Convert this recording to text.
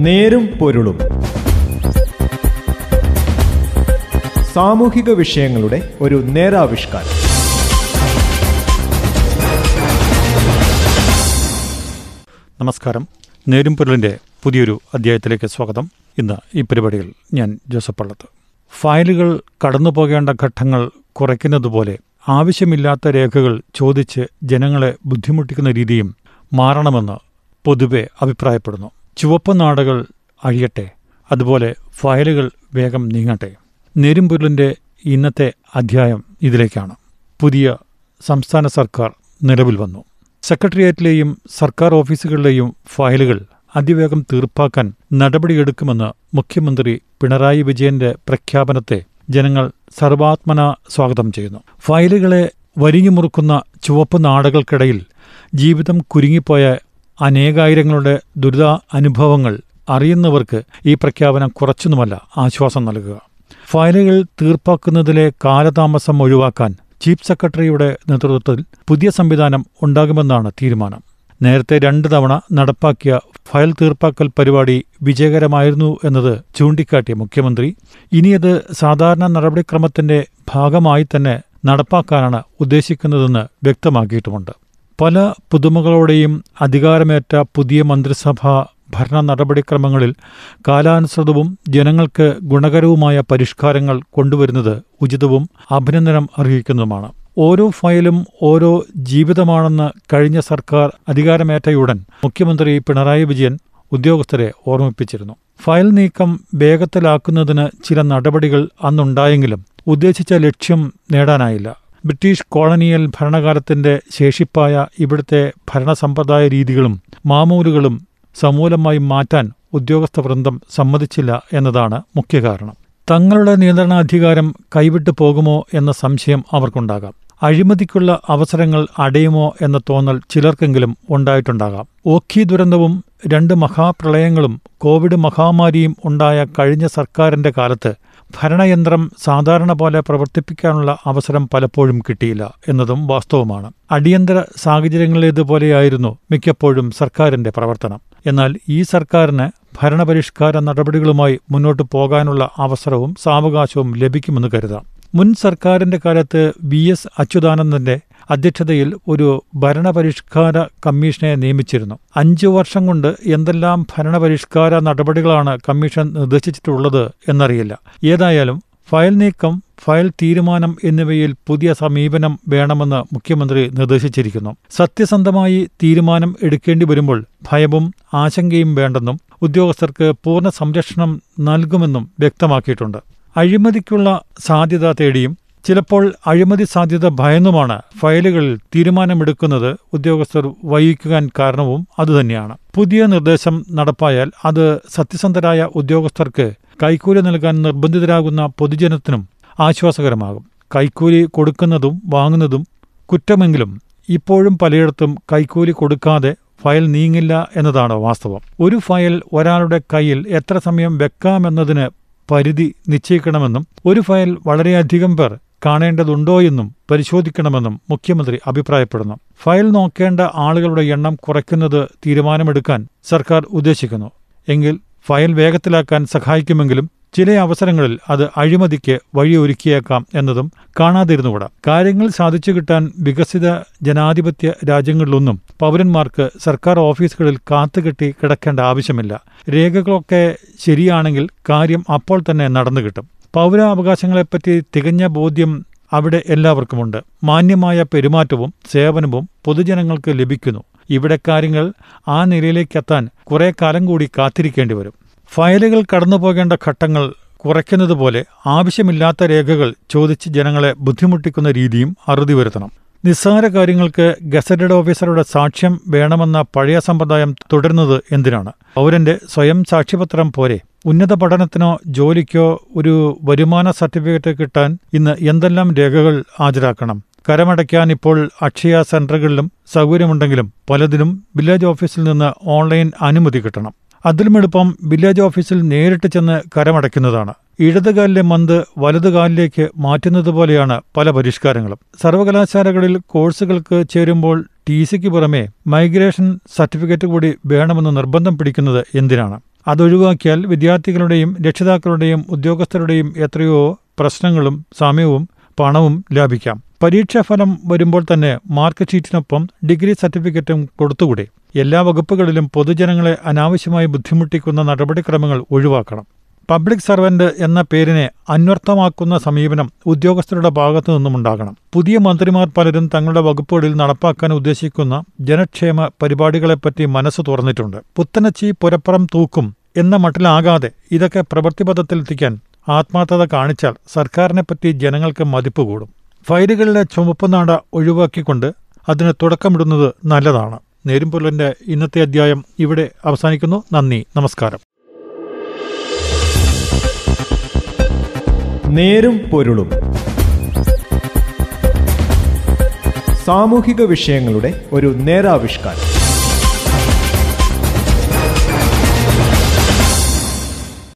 നേരും പൊരുളും. സാമൂഹിക വിഷയങ്ങളുടെ ഒരു നേരാവിഷ്കാരം. നമസ്കാരം. നേരും പൊരുളിന്റെ പുതിയൊരു അധ്യായത്തിലേക്ക് സ്വാഗതം. ഇന്ന് ഈ പരിപാടിയിൽ ഞാൻ ജോസഫ് പള്ളത്ത്. ഫയലുകൾ കടന്നു പോകേണ്ട ഘട്ടങ്ങൾ കുറയ്ക്കുന്നതുപോലെ ആവശ്യമില്ലാത്ത രേഖകൾ ചോദിച്ച് ജനങ്ങളെ ബുദ്ധിമുട്ടിക്കുന്ന രീതിയും മാറണമെന്ന് പൊതുവെ അഭിപ്രായപ്പെടുന്നു. ചുവപ്പ് നാടകൾ അഴിയട്ടെ അതുപോലെ ഫയലുകൾ വേഗം നീങ്ങട്ടെ. നെരുംപൊരുളിന്റെ ഇന്നത്തെ അധ്യായം ഇതിലേക്കാണ്. പുതിയ സംസ്ഥാന സർക്കാർ നിലവിൽ വന്നു. സെക്രട്ടേറിയറ്റിലെയും സർക്കാർ ഓഫീസുകളിലെയും ഫയലുകൾ അതിവേഗം തീർപ്പാക്കാൻ നടപടിയെടുക്കുമെന്ന് മുഖ്യമന്ത്രി പിണറായി വിജയന്റെ പ്രഖ്യാപനത്തെ ജനങ്ങൾ സർവാത്മന സ്വാഗതം ചെയ്യുന്നു. ഫയലുകളെ വരിഞ്ഞുമുറുക്കുന്ന ചുവപ്പ് നാടകൾക്കിടയിൽ ജീവിതം കുരുങ്ങിപ്പോയ അനേകായിരങ്ങളുടെ ദുരിത അനുഭവങ്ങൾ അറിയുന്നവർക്ക് ഈ പ്രഖ്യാപനം കുറച്ചൊന്നുമല്ല ആശ്വാസം നൽകുക. ഫയലുകൾ തീർപ്പാക്കുന്നതിലെ കാലതാമസം ഒഴിവാക്കാൻ ചീഫ് സെക്രട്ടറിയുടെ നേതൃത്വത്തിൽ പുതിയ സംവിധാനം ഉണ്ടാകുമെന്നാണ് തീരുമാനം. നേരത്തെ രണ്ട് തവണ നടപ്പാക്കിയ ഫയൽ തീർപ്പാക്കൽ പരിപാടി വിജയകരമായിരുന്നു എന്നത് ചൂണ്ടിക്കാട്ടിയ മുഖ്യമന്ത്രി ഇനിയത് സാധാരണ നടപടിക്രമത്തിന്റെ ഭാഗമായി തന്നെ നടപ്പാക്കാനാണ് ഉദ്ദേശിക്കുന്നതെന്ന് വ്യക്തമാക്കിയിട്ടുമുണ്ട്. പല പുതുമകളോടെയും അധികാരമേറ്റ പുതിയ മന്ത്രിസഭ ഭരണ നടപടിക്രമങ്ങളിൽ കാലാനുസൃതവും ജനങ്ങൾക്ക് ഗുണകരവുമായ പരിഷ്കാരങ്ങൾ കൊണ്ടുവരുന്നത് ഉചിതവും അഭിനന്ദനം അർഹിക്കുന്നതുമാണ്. ഓരോ ഫയലും ഓരോ ജീവിതമാണെന്ന് കഴിഞ്ഞ സർക്കാർ അധികാരമേറ്റയുടൻ മുഖ്യമന്ത്രി പിണറായി വിജയൻ ഉദ്യോഗസ്ഥരെ ഓർമ്മിപ്പിച്ചിരുന്നു. ഫയൽ നീക്കം വേഗത്തിലാക്കുന്നതിന് ചില നടപടികൾ അന്നുണ്ടായെങ്കിലും ഉദ്ദേശിച്ച ലക്ഷ്യം നേടാനായില്ല. ബ്രിട്ടീഷ് കോളനിയൽ ഭരണകാലത്തിന്റെ ശേഷിപ്പായ ഇവിടുത്തെ ഭരണസമ്പ്രദായ രീതികളും മാമൂലുകളും സമൂലമായി മാറ്റാൻ ഉദ്യോഗസ്ഥ വൃന്ദം സമ്മതിച്ചില്ല എന്നതാണ് മുഖ്യ കാരണം. തങ്ങളുടെ നിയന്ത്രണാധികാരം കൈവിട്ടു പോകുമോ എന്ന സംശയം അവർക്കുണ്ടാകാം. അഴിമതിക്കുള്ള അവസരങ്ങൾ അടയുമോ എന്ന തോന്നൽ ചിലർക്കെങ്കിലും ഉണ്ടായിട്ടുണ്ടാകാം. ഓഖി ദുരന്തവും രണ്ട് മഹാപ്രളയങ്ങളും കോവിഡ് മഹാമാരിയും ഉണ്ടായ കഴിഞ്ഞ സർക്കാരിന്റെ കാലത്ത് ഭരണയന്ത്രം സാധാരണ പോലെ പ്രവർത്തിപ്പിക്കാനുള്ള അവസരം പലപ്പോഴും കിട്ടിയില്ല എന്നതും വാസ്തവമാണ്. അടിയന്തര സാഹചര്യങ്ങളിലേതുപോലെയായിരുന്നു മിക്കപ്പോഴും സർക്കാരിന്റെ പ്രവർത്തനം. എന്നാൽ ഈ സർക്കാരിന് ഭരണപരിഷ്കാര നടപടികളുമായി മുന്നോട്ടു പോകാനുള്ള അവസരവും സാവകാശവും ലഭിക്കുമെന്ന് കരുതാം. മുൻ സർക്കാരിന്റെ കാലത്ത് വി എസ് അച്യുതാനന്ദന്റെ അധ്യക്ഷതയിൽ ഒരു ഭരണപരിഷ്കാര കമ്മീഷനെ നിയമിച്ചിരുന്നു. അഞ്ചു വർഷം കൊണ്ട് എന്തെല്ലാം ഭരണപരിഷ്കാര നടപടികളാണ് കമ്മീഷൻ നിർദ്ദേശിച്ചിട്ടുള്ളത് എന്നറിയില്ല. ഏതായാലും ഫയൽ നീക്കം ഫയൽ തീരുമാനം എന്നിവയിൽ പുതിയ സമീപനം വേണമെന്ന് മുഖ്യമന്ത്രി നിർദ്ദേശിച്ചിരിക്കുന്നു. സത്യസന്ധമായി തീരുമാനം എടുക്കേണ്ടി വരുമ്പോൾ ഭയവും ആശങ്കയും വേണ്ടെന്നും ഉദ്യോഗസ്ഥർക്ക് പൂർണ സംരക്ഷണം നൽകുമെന്നും വ്യക്തമാക്കിയിട്ടുണ്ട്. അഴിമതിക്കുള്ള സാധ്യത തേടിയും ചിലപ്പോൾ അഴിമതി സാധ്യത ഭയന്നുമാണ് ഫയലുകളിൽ തീരുമാനമെടുക്കുന്നത് ഉദ്യോഗസ്ഥർ വൈകിക്കാൻ കാരണവും അതുതന്നെയാണ്. പുതിയ നിർദ്ദേശം നടപ്പായാൽ അത് സത്യസന്ധരായ ഉദ്യോഗസ്ഥർക്ക് കൈക്കൂലി നൽകാൻ നിർബന്ധിതരാകുന്ന പൊതുജനത്തിനും ആശ്വാസകരമാകും. കൈക്കൂലി കൊടുക്കുന്നതും വാങ്ങുന്നതും കുറ്റമെങ്കിലും ഇപ്പോഴും പലയിടത്തും കൈക്കൂലി കൊടുക്കാതെ ഫയൽ നീങ്ങില്ല എന്നതാണ് വാസ്തവം. ഒരു ഫയൽ ഒരാളുടെ കയ്യിൽ എത്ര സമയം വെക്കാമെന്നതിന് പരിധി നിശ്ചയിക്കണമെന്നും ഒരു ഫയൽ വളരെയധികം പേർ കാണേണ്ടതുണ്ടോയെന്നും പരിശോധിക്കണമെന്നും മുഖ്യമന്ത്രി അഭിപ്രായപ്പെടുന്നു. ഫയൽ നോക്കേണ്ട ആളുകളുടെ എണ്ണം കുറയ്ക്കുന്നത് തീരുമാനമെടുക്കാൻ സർക്കാർ ഉദ്ദേശിക്കുന്നു. എങ്കിൽ ഫയൽ വേഗത്തിലാക്കാൻ സഹായിക്കുമെങ്കിലും ചില അവസരങ്ങളിൽ അത് അഴിമതിക്ക് വഴിയൊരുക്കിയേക്കാം എന്നതും കാണാതിരുന്നുകൂടാ. കാര്യങ്ങൾ സാധിച്ചു കിട്ടാൻ വികസിത ജനാധിപത്യ രാജ്യങ്ങളിലൊന്നും പൗരന്മാർക്ക് സർക്കാർ ഓഫീസുകളിൽ കാത്തുകെട്ടി കിടക്കേണ്ട ആവശ്യമില്ല. രേഖകളൊക്കെ ശരിയാണെങ്കിൽ കാര്യം അപ്പോൾ തന്നെ നടന്നു കിട്ടും പൗരാവകാശങ്ങളെപ്പറ്റി തികഞ്ഞ ബോധ്യം അവിടെ എല്ലാവർക്കുമുണ്ട്. മാന്യമായ പെരുമാറ്റവും സേവനവും പൊതുജനങ്ങൾക്ക് ലഭിക്കുന്നു. ഇവിടെ കാര്യങ്ങൾ ആ നിലയിലേക്കെത്താൻ കുറേ കാലം കൂടി കാത്തിരിക്കേണ്ടി വരും ഫയലുകൾ കടന്നുപോകേണ്ട ഘട്ടങ്ങൾ കുറയ്ക്കുന്നതുപോലെ ആവശ്യമില്ലാത്ത രേഖകൾ ചോദിച്ച് ജനങ്ങളെ ബുദ്ധിമുട്ടിക്കുന്ന രീതിയും അറുതി വരുത്തണം. നിസ്സാര കാര്യങ്ങൾക്ക് ഗസറ്റഡ് ഓഫീസറുടെ സാക്ഷ്യം വേണമെന്ന പഴയ സമ്പ്രദായം തുടരുന്നത് എന്തിനാണ്? പൗരന്റെ സ്വയം സാക്ഷ്യപത്രം പോരെ. ഉന്നത പഠനത്തിനോ ജോലിക്കോ ഒരു വരുമാന സർട്ടിഫിക്കറ്റ് കിട്ടാൻ ഇന്ന് എന്തെല്ലാം രേഖകൾ ഹാജരാക്കണം? കരമടയ്ക്കാൻ ഇപ്പോൾ അക്ഷയ സെന്ററുകളിലും സൗകര്യമുണ്ടെങ്കിലും പലതിനും വില്ലേജ് ഓഫീസിൽ നിന്ന് ഓൺലൈൻ അനുമതി കിട്ടണം. അതിലുമെളുപ്പം വില്ലേജ് ഓഫീസിൽ നേരിട്ട് ചെന്ന് കരമടയ്ക്കുന്നതാണ്. ഇടതുകാലിലെ മന്ത് വലതുകാലിലേക്ക് മാറ്റുന്നതുപോലെയാണ് പല പരിഷ്കാരങ്ങളും. സർവകലാശാലകളിൽ കോഴ്സുകൾക്ക് ചേരുമ്പോൾ ടി സിക്ക് പുറമെ മൈഗ്രേഷൻ സർട്ടിഫിക്കറ്റ് കൂടി വേണമെന്ന് നിർബന്ധം പിടിക്കുന്നത് എന്തിനാണ്? അതൊഴിവാക്കിയാൽ വിദ്യാർത്ഥികളുടെയും രക്ഷിതാക്കളുടെയും ഉദ്യോഗസ്ഥരുടെയും എത്രയോ പ്രശ്നങ്ങളും സമയവും പണവും ലാഭിക്കാം. പരീക്ഷാഫലം വരുമ്പോൾ തന്നെ മാർക്ക് ഷീറ്റിനൊപ്പം ഡിഗ്രി സർട്ടിഫിക്കറ്റും കൊടുത്തുകൂടെ. എല്ലാ വകുപ്പുകളിലും പൊതുജനങ്ങളെ അനാവശ്യമായി ബുദ്ധിമുട്ടിക്കുന്ന നടപടിക്രമങ്ങൾ ഒഴിവാക്കണം. പബ്ലിക് സർവന്റ് എന്ന പേരിനെ അന്വർത്ഥമാക്കുന്ന സമീപനം ഉദ്യോഗസ്ഥരുടെ ഭാഗത്തു നിന്നുമുണ്ടാകണം പുതിയ മന്ത്രിമാർ പലരും തങ്ങളുടെ വകുപ്പുകളിൽ നടപ്പാക്കാൻ ഉദ്ദേശിക്കുന്ന ജനക്ഷേമ പരിപാടികളെപ്പറ്റി മനസ്സ് തുറന്നിട്ടുണ്ട്. പുത്തനച്ചി പുരപ്പുറം തൂക്കും എന്ന മട്ടിലാകാതെ ഇതൊക്കെ പ്രവൃത്തിപഥത്തിലെത്തിക്കാൻ ആത്മാർത്ഥത കാണിച്ചാൽ സർക്കാരിനെപ്പറ്റി ജനങ്ങൾക്ക് മതിപ്പ് കൂടും. ഫയലുകളിലെ ചുമപ്പുനാട ഒഴിവാക്കിക്കൊണ്ട് അതിന് തുടക്കമിടുന്നത് നല്ലതാണ്. നേരുംപൊല്ലന്റെ ഇന്നത്തെ അധ്യായം ഇവിടെ അവസാനിക്കുന്നു. നന്ദി. നമസ്കാരം. നേരും പൊരുളും. സാമൂഹിക വിഷയങ്ങളുടെ ഒരു നേരാവിഷ്കാരം.